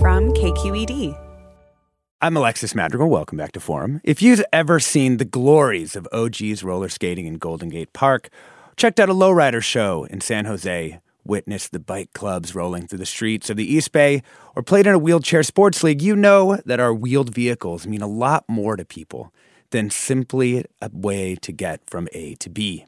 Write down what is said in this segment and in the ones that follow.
From KQED. I'm Alexis Madrigal. Welcome back to Forum. If you've ever seen the glories of OG's roller skating in Golden Gate Park, checked out a lowrider show in San Jose, witnessed the bike clubs rolling through the streets of the East Bay, or played in a wheelchair sports league, you know that our wheeled vehicles mean a lot more to people than simply a way to get from A to B.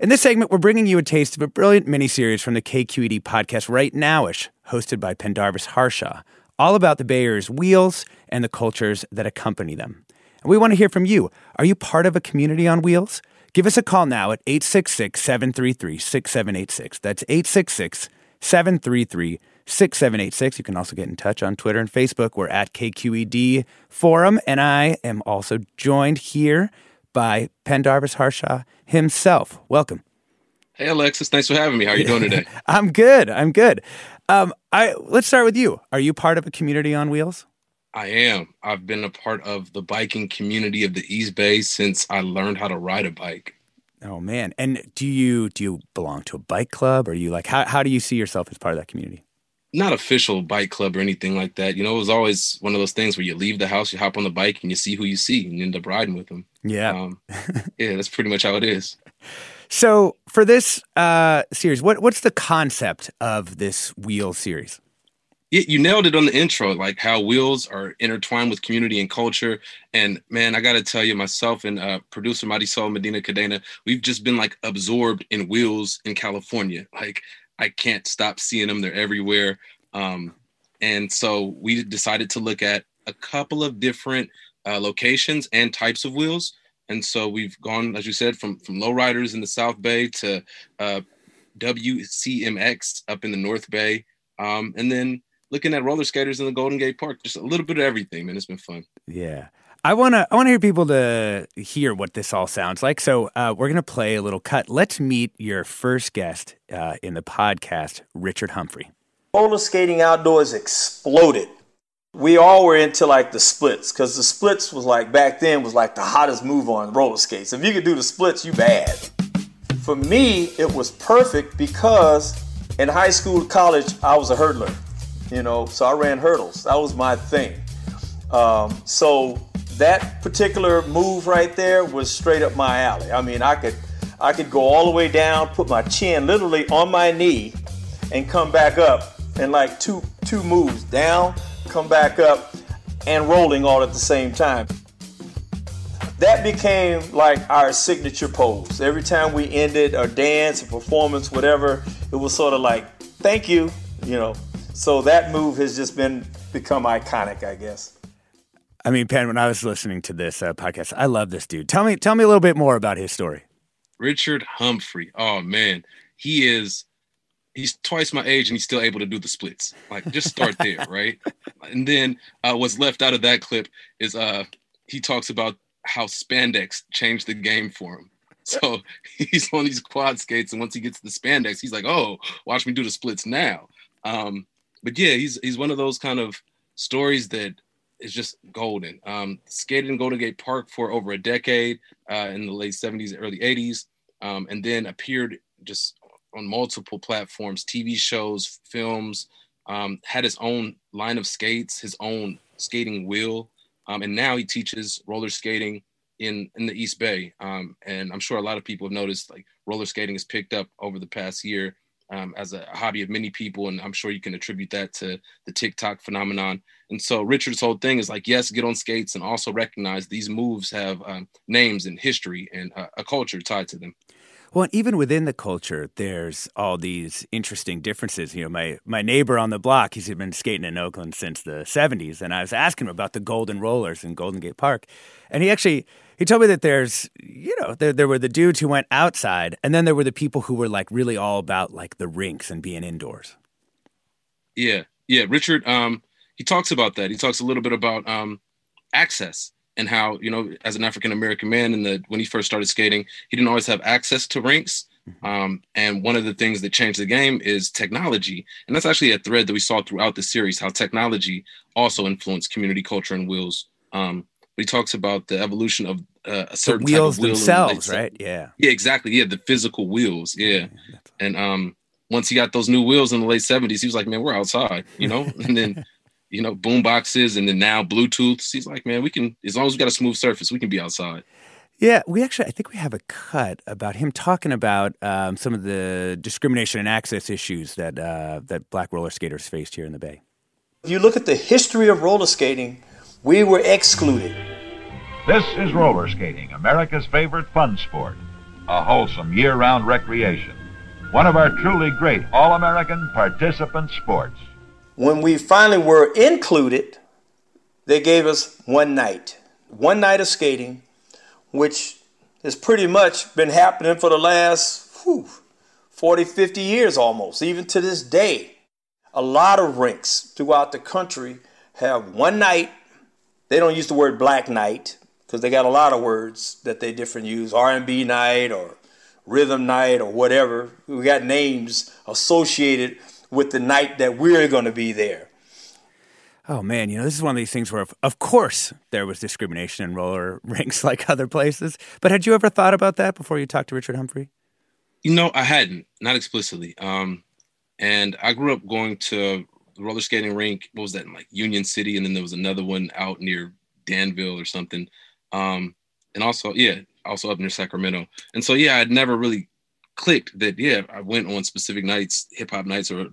In this segment, we're bringing you a taste of a brilliant miniseries from the KQED podcast Right Nowish, hosted by Pendarvis Harshaw, all about the Bay Area's wheels and the cultures that accompany them. And we want to hear from you. Are you part of a community on wheels? Give us a call now at 866 733 6786. That's 866 733 6786. You can also get in touch on Twitter and Facebook. We're at KQED Forum. And I am also joined here by Pendarvis Harshaw himself. Welcome. Hey Alexis, thanks for having me. How are you doing today? I'm good. I'm good. Um, I let's start with you. Are you part of a community on wheels? I am. I've been a part of the biking community of the East Bay since I learned how to ride a bike. Oh man! And do you do you belong to a bike club? Or are you like how how do you see yourself as part of that community? Not official bike club or anything like that. You know, it was always one of those things where you leave the house, you hop on the bike, and you see who you see, and you end up riding with them. Yeah, um, yeah, that's pretty much how it is. So for this uh, series, what what's the concept of this wheel series? You, you nailed it on the intro, like how wheels are intertwined with community and culture. And man, I got to tell you, myself and uh, producer Marisol Medina Cadena, we've just been like absorbed in wheels in California. Like I can't stop seeing them; they're everywhere. Um, and so we decided to look at a couple of different uh, locations and types of wheels and so we've gone, as you said, from from lowriders in the South Bay to uh, WCMX up in the North Bay, um, and then looking at roller skaters in the Golden Gate Park. Just a little bit of everything, man. It's been fun. Yeah. I wanna I wanna hear people to hear what this all sounds like. So uh, we're gonna play a little cut. Let's meet your first guest uh, in the podcast, Richard Humphrey. Roller skating outdoors exploded we all were into like the splits because the splits was like back then was like the hottest move on roller skates. If you could do the splits, you bad. For me, it was perfect because in high school, college, I was a hurdler. You know, so I ran hurdles. That was my thing. Um, so that particular move right there was straight up my alley. I mean, I could I could go all the way down, put my chin literally on my knee, and come back up in like two two moves down come back up, and rolling all at the same time. That became like our signature pose. Every time we ended a dance, a performance, whatever, it was sort of like, thank you, you know. So that move has just been become iconic, I guess. I mean, Penn, when I was listening to this uh, podcast, I love this dude. Tell me, tell me a little bit more about his story. Richard Humphrey. Oh man, he is he's twice my age and he's still able to do the splits. Like just start there, right? And then uh, what's left out of that clip is uh, he talks about how spandex changed the game for him. So he's on these quad skates, and once he gets the spandex, he's like, "Oh, watch me do the splits now." Um, but yeah, he's he's one of those kind of stories that is just golden. Um, skated in Golden Gate Park for over a decade uh, in the late '70s, early '80s, um, and then appeared just on multiple platforms, TV shows, films, um, had his own line of skates, his own skating wheel. Um, and now he teaches roller skating in, in the East Bay. Um, and I'm sure a lot of people have noticed like roller skating has picked up over the past year um, as a hobby of many people, and I'm sure you can attribute that to the TikTok phenomenon. And so Richard's whole thing is like, yes, get on skates, and also recognize these moves have um, names and history and uh, a culture tied to them. Well, even within the culture, there's all these interesting differences. You know, my my neighbor on the block, he's been skating in Oakland since the '70s, and I was asking him about the Golden Rollers in Golden Gate Park, and he actually he told me that there's you know there there were the dudes who went outside, and then there were the people who were like really all about like the rinks and being indoors. Yeah, yeah. Richard, um, he talks about that. He talks a little bit about um, access and how you know as an African American man in the when he first started skating, he didn't always have access to rinks. Mm-hmm. Um, and one of the things that changed the game is technology, and that's actually a thread that we saw throughout the series. How technology also influenced community culture and wheels. Um, he talks about the evolution of uh, a certain the wheels type of wheel themselves, right? Yeah, yeah, exactly. Yeah, the physical wheels. Yeah, and um, once he got those new wheels in the late seventies, he was like, "Man, we're outside," you know. and then you know, boom boxes and then now Bluetooth. He's like, man, we can, as long as we got a smooth surface, we can be outside. Yeah, we actually, I think we have a cut about him talking about um, some of the discrimination and access issues that uh, that black roller skaters faced here in the Bay. If you look at the history of roller skating, we were excluded. This is roller skating, America's favorite fun sport, a wholesome year-round recreation, one of our truly great all-American participant sports. When we finally were included, they gave us one night, one night of skating, which has pretty much been happening for the last whew, 40, 50 years almost, even to this day. A lot of rinks throughout the country have one night. They don't use the word black night because they got a lot of words that they different use, R&B night or rhythm night or whatever. We got names associated with the night that we're going to be there. Oh man, you know this is one of these things where, of course, there was discrimination in roller rinks like other places. But had you ever thought about that before you talked to Richard Humphrey? You know, I hadn't, not explicitly. Um, and I grew up going to the roller skating rink. What was that in like Union City? And then there was another one out near Danville or something. Um, and also, yeah, also up near Sacramento. And so, yeah, I'd never really clicked that yeah i went on specific nights hip hop nights or a,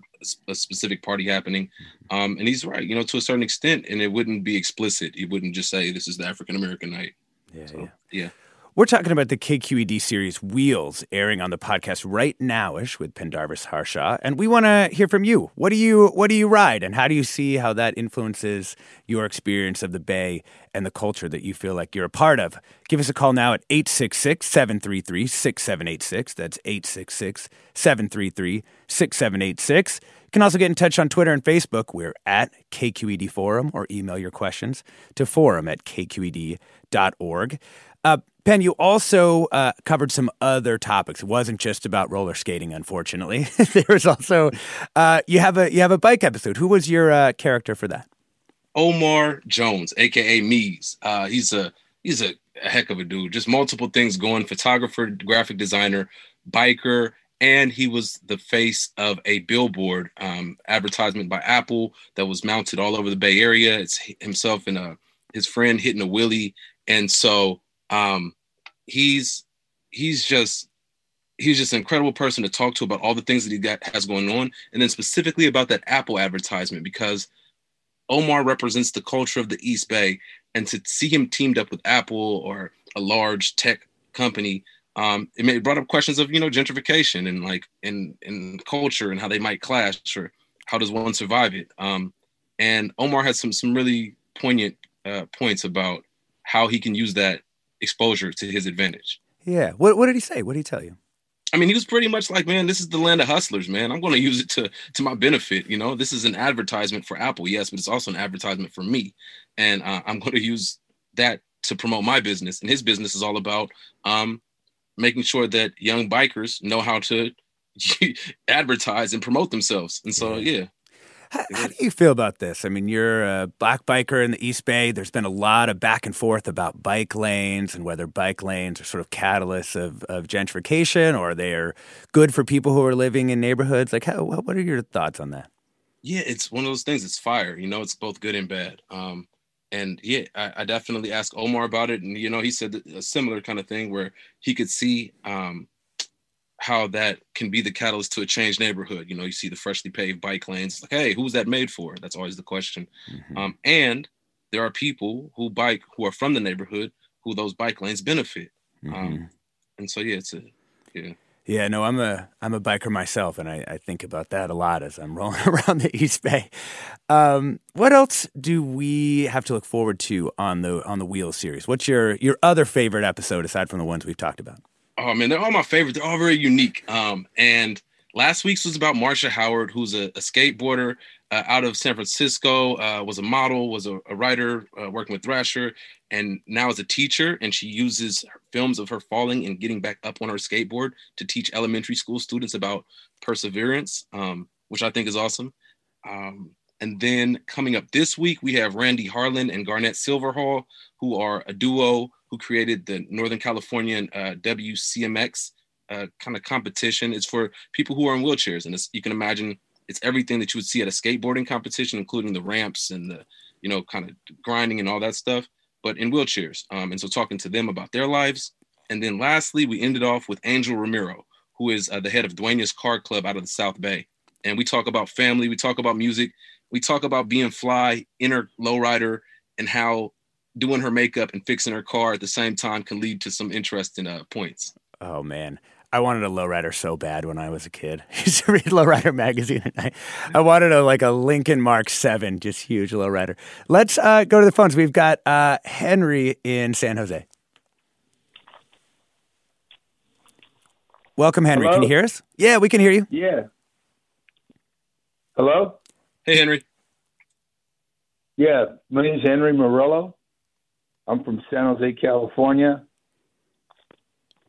a, specific party happening um and he's right you know to a certain extent and it wouldn't be explicit he wouldn't just say this is the african american night yeah so, yeah yeah we're talking about the KQED series Wheels airing on the podcast right nowish with Pendarvis Harshaw, and we want to hear from you. What do you what do you ride, and how do you see how that influences your experience of the Bay and the culture that you feel like you're a part of? Give us a call now at 866-733-6786. That's 866-733-6786. You can also get in touch on Twitter and Facebook. We're at KQED Forum, or email your questions to forum at kqed.org. Uh, Penn, you also uh, covered some other topics. It wasn't just about roller skating, unfortunately. there was also uh, you have a you have a bike episode. Who was your uh, character for that? Omar Jones, aka Mees. Uh, he's a he's a, a heck of a dude. Just multiple things going: photographer, graphic designer, biker, and he was the face of a billboard um, advertisement by Apple that was mounted all over the Bay Area. It's himself and a, uh, his friend hitting a wheelie, and so um, he's he's just he's just an incredible person to talk to about all the things that he got has going on, and then specifically about that Apple advertisement because Omar represents the culture of the East Bay, and to see him teamed up with Apple or a large tech company, um, it, it brought up questions of you know gentrification and like in in culture and how they might clash or how does one survive it. Um, and Omar had some some really poignant uh, points about how he can use that exposure to his advantage. Yeah. What What did he say? What did he tell you? I mean, he was pretty much like, man, this is the land of hustlers, man. I'm going to use it to to my benefit. You know, this is an advertisement for Apple, yes, but it's also an advertisement for me, and uh, I'm going to use that to promote my business. And his business is all about um, making sure that young bikers know how to advertise and promote themselves. And so, yeah, how, how, do you feel about this? I mean, you're a black biker in the East Bay. There's been a lot of back and forth about bike lanes and whether bike lanes are sort of catalysts of, of gentrification or they are good for people who are living in neighborhoods. Like, how, what are your thoughts on that? Yeah, it's one of those things. It's fire. You know, it's both good and bad. Um, and yeah, I, I, definitely asked Omar about it, and you know, he said a similar kind of thing where he could see um, how that can be the catalyst to a changed neighborhood. You know, you see the freshly paved bike lanes. It's like, hey, who's that made for? That's always the question. Mm-hmm. Um, and there are people who bike who are from the neighborhood who those bike lanes benefit. Um, mm-hmm. Um, and so yeah, it's a yeah. Yeah, no, I'm a I'm a biker myself, and I, I think about that a lot as I'm rolling around the East Bay. Um, what else do we have to look forward to on the on the Wheel series? What's your your other favorite episode aside from the ones we've talked about? Oh man, they're all my favorite. They're all very unique. Um, and last week's was about Marsha Howard, who's a, a skateboarder uh, out of San Francisco, uh, was a model, was a, a writer uh, working with Thrasher, and now is a teacher. And she uses films of her falling and getting back up on her skateboard to teach elementary school students about perseverance, um, which I think is awesome. Um, and then coming up this week, we have Randy Harlan and Garnett Silverhall, who are a duo who created the Northern Californian uh, WCMX uh, kind of competition. It's for people who are in wheelchairs, and you can imagine it's everything that you would see at a skateboarding competition, including the ramps and the you know kind of grinding and all that stuff, but in wheelchairs. Um, and so talking to them about their lives, and then lastly, we ended off with Angel Romero, who is uh, the head of Duenas Car Club out of the South Bay, and we talk about family, we talk about music, we talk about being fly, inner lowrider, and how doing her makeup and fixing her car at the same time can lead to some interesting uh, points. Oh man, I wanted a lowrider so bad when I was a kid. I used to read Lowrider magazine, and I, I wanted a like a Lincoln Mark Seven, just huge lowrider. Let's uh, go to the phones. We've got uh, Henry in San Jose. Welcome, Henry. Hello? Can you hear us? Yeah, we can hear you. Yeah. Hello. Hey, Henry. Yeah, my name is Henry Morello. I'm from San Jose, California,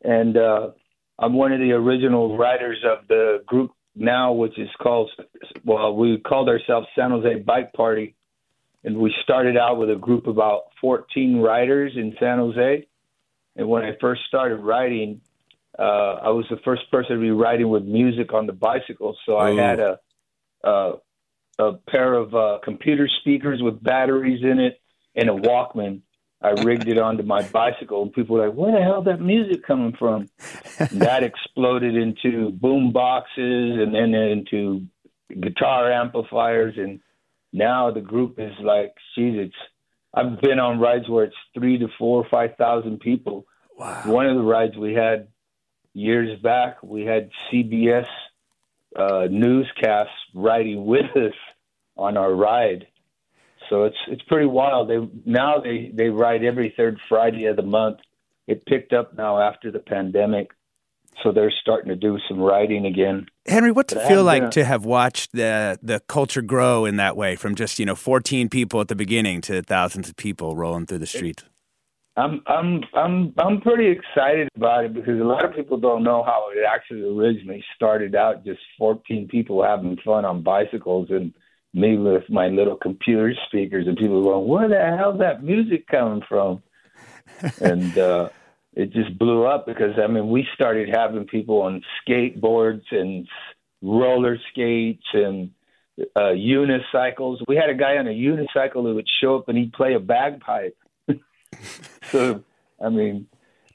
and uh, I'm one of the original writers of the group now, which is called, well, we called ourselves San Jose Bike Party. And we started out with a group of about 14 riders in San Jose. And when I first started writing, uh, I was the first person to be riding with music on the bicycle. So Ooh. I had a, a, a pair of uh, computer speakers with batteries in it and a Walkman I rigged it onto my bicycle, and people were like, "Where the hell that music coming from?" And that exploded into boom boxes, and then into guitar amplifiers, and now the group is like, geez, it's. I've been on rides where it's three to four, or five thousand people. Wow. One of the rides we had years back, we had CBS uh, newscasts riding with us on our ride so it's it's pretty wild. They now they they ride every third Friday of the month. It picked up now after the pandemic, so they're starting to do some riding again. Henry, what's it feel like a, to have watched the the culture grow in that way, from just you know 14 people at the beginning to thousands of people rolling through the streets? I'm I'm I'm I'm pretty excited about it because a lot of people don't know how it actually originally started out. Just 14 people having fun on bicycles and me with my little computer speakers and people going, where the hell's that music coming from? and uh, it just blew up because, I mean, we started having people on skateboards and roller skates and uh, unicycles. We had a guy on a unicycle who would show up and he'd play a bagpipe. so, I mean,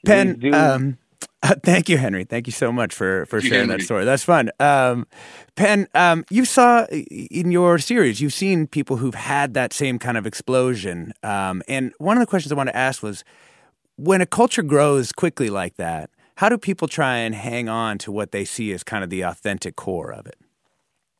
Penn, do, um, uh, thank you, Henry. Thank you so much for for sharing that story. That's fun. Um, Penn, um, you saw in your series, you've seen people who've had that same kind of explosion. Um, and one of the questions I want to ask was, when a culture grows quickly like that, how do people try and hang on to what they see as kind of the authentic core of it?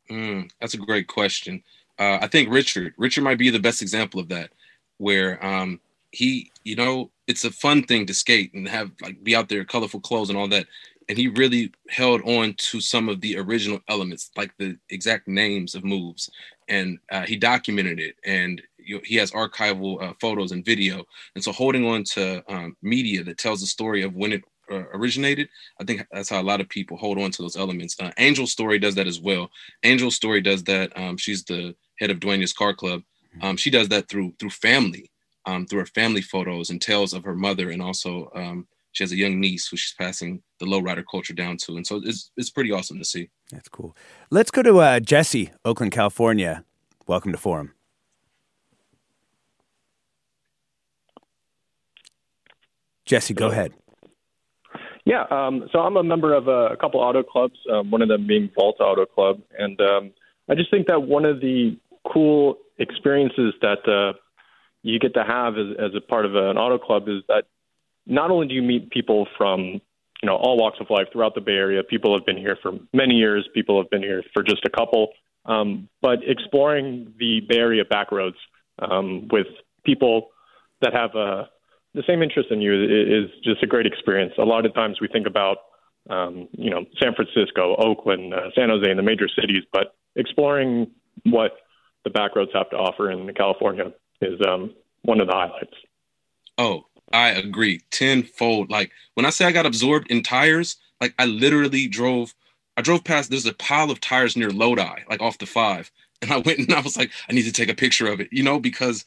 Mm, that's a great question. Uh, I think Richard, Richard might be the best example of that, where um, he, you know, it's a fun thing to skate and have like be out there, colorful clothes and all that. And he really held on to some of the original elements, like the exact names of moves, and uh, he documented it. And you know, he has archival uh, photos and video. And so, holding on to um, media that tells the story of when it uh, originated, I think that's how a lot of people hold on to those elements. Uh, Angel's story does that as well. Angel's story does that. Um, she's the head of Duenas Car Club. Um, she does that through through family um, through her family photos and tales of her mother, and also um, she has a young niece who she's passing the lowrider culture down to, and so it's it's pretty awesome to see. That's cool. Let's go to uh, Jesse, Oakland, California. Welcome to Forum. Jesse, go ahead. Yeah, um, so I'm a member of a, a couple auto clubs, um, one of them being Vault Auto Club, and um, I just think that one of the cool experiences that uh, you get to have as, as a part of an auto club is that not only do you meet people from you know all walks of life throughout the Bay Area, people have been here for many years, people have been here for just a couple, um, but exploring the Bay Area back roads um, with people that have uh, the same interest in you is, is just a great experience. A lot of times we think about um, you know San Francisco, Oakland, uh, San Jose, and the major cities, but exploring what the back roads have to offer in California is um, one of the highlights. Oh, I agree tenfold. Like when I say I got absorbed in tires, like I literally drove. I drove past. There's a pile of tires near Lodi, like off the five, and I went and I was like, I need to take a picture of it, you know, because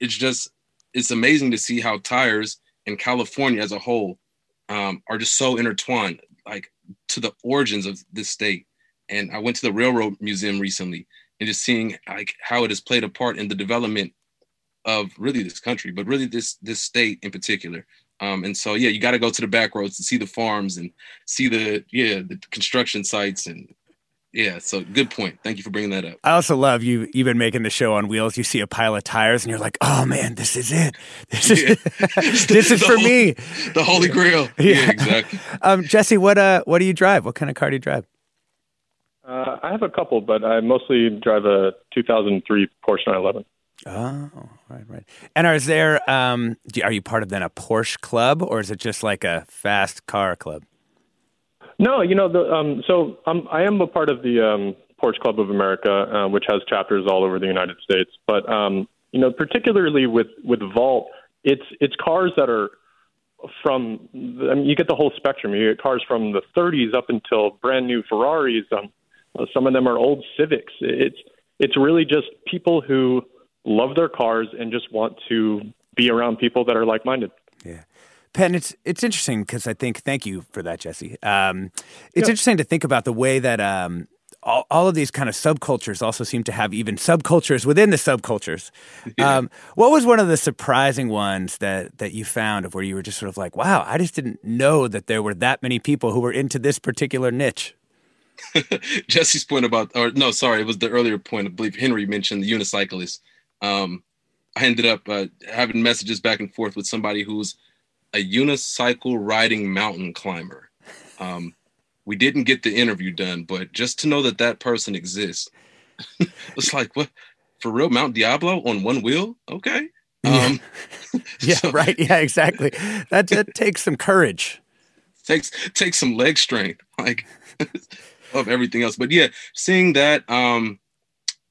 it's just it's amazing to see how tires in California as a whole um, are just so intertwined, like to the origins of this state. And I went to the Railroad Museum recently, and just seeing like how it has played a part in the development of really this country, but really this this state in particular. Um, and so yeah, you got to go to the back roads to see the farms and see the yeah the construction sites and yeah. So good point. Thank you for bringing that up. I also love you. You've been making the show on wheels. You see a pile of tires and you're like, oh man, this is it. This is Yeah. this is for whole- me. The Holy Grail. Yeah, exactly. Um, Jesse, what uh, what do you drive? What kind of car do you drive? Uh, I have a couple, but I mostly drive a 2003 Porsche 911. Oh, right, right. And is there um, do, are you part of then a Porsche club or is it just like a fast car club? No, you know, the, um, so I am a part of the um, Porsche Club of America, uh, which has chapters all over the United States. But um, you know, particularly with with Vault, it's it's cars that are from. I mean, you get the whole spectrum. You get cars from the 30s up until brand new Ferraris. Um, some of them are old Civics. It's it's really just people who love their cars and just want to be around people that are like minded. Yeah. Penn, it's it's interesting because I think thank you for that, Jesse. Um, it's Yeah. interesting to think about the way that um, all, all of these kind of subcultures also seem to have even subcultures within the subcultures. Um, what was one of the surprising ones that that you found of where you were just sort of like, wow, I just didn't know that there were that many people who were into this particular niche. Jesse's point about, or no, sorry, it was the earlier point. I believe Henry mentioned the unicyclist. Um, I ended up uh, having messages back and forth with somebody who's a unicycle riding mountain climber. Um, we didn't get the interview done, but just to know that that person exists, it's like what for real? Mount Diablo on one wheel? Okay. Um, Yeah, right. Yeah, exactly. That, that takes some courage. takes takes some leg strength like of everything else but yeah seeing that um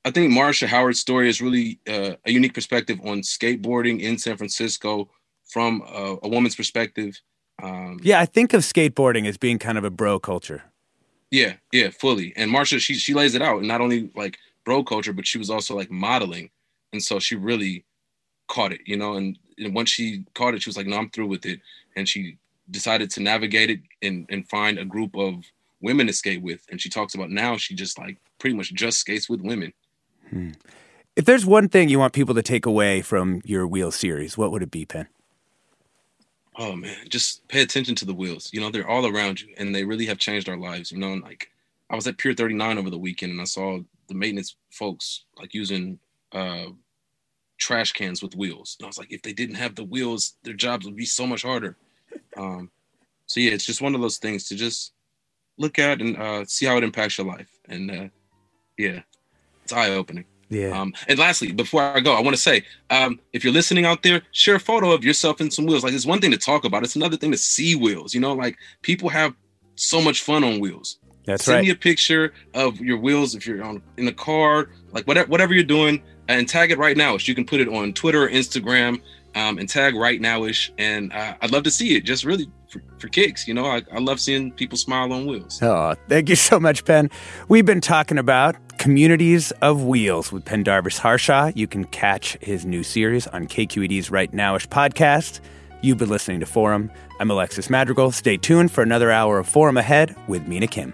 i think marsha howard's story is really uh, a unique perspective on skateboarding in san francisco from a, a woman's perspective. Um Yeah, I think of skateboarding as being kind of a bro culture. yeah yeah fully. And marsha she she lays it out and not only like bro culture but she was also like modeling. And so she really caught it you know and, and once she caught it she was like no i'm through with it. And she decided to navigate it and and find a group of women to skate with. And she talks about now she just like pretty much just skates with women If there's one thing you want people to take away from your wheel series, what would it be, Penn? oh man. Just pay attention to the wheels. You know they're all around you and they really have changed our lives. You know and like i was at pier 39 over the weekend and i saw the maintenance folks like using uh trash cans with wheels. And i was like if they didn't have the wheels their jobs would be so much harder. Um so yeah it's just one of those things to just look at and uh see how it impacts your life. And uh yeah it's eye-opening Yeah. um, and lastly, before I go, I want to say, um, if you're listening out there, share a photo of yourself in some wheels. Like it's one thing to talk about; it's another thing to see wheels. You know, like people have so much fun on wheels. That's Send right. me a picture of your wheels if you're on in a car, like whatever whatever you're doing, and tag it right now. You can put it on Twitter or Instagram, um, and tag right nowish. And uh, I'd love to see it. Just really for, for kicks. You know, I, I love seeing people smile on wheels. Oh, thank you so much, Ben. We've been talking about communities of wheels with Pendarvis Harshaw. You can catch his new series on KQED's Right Nowish podcast. You've been listening to Forum. I'm Alexis Madrigal. Stay tuned for another hour of Forum ahead with Mina Kim.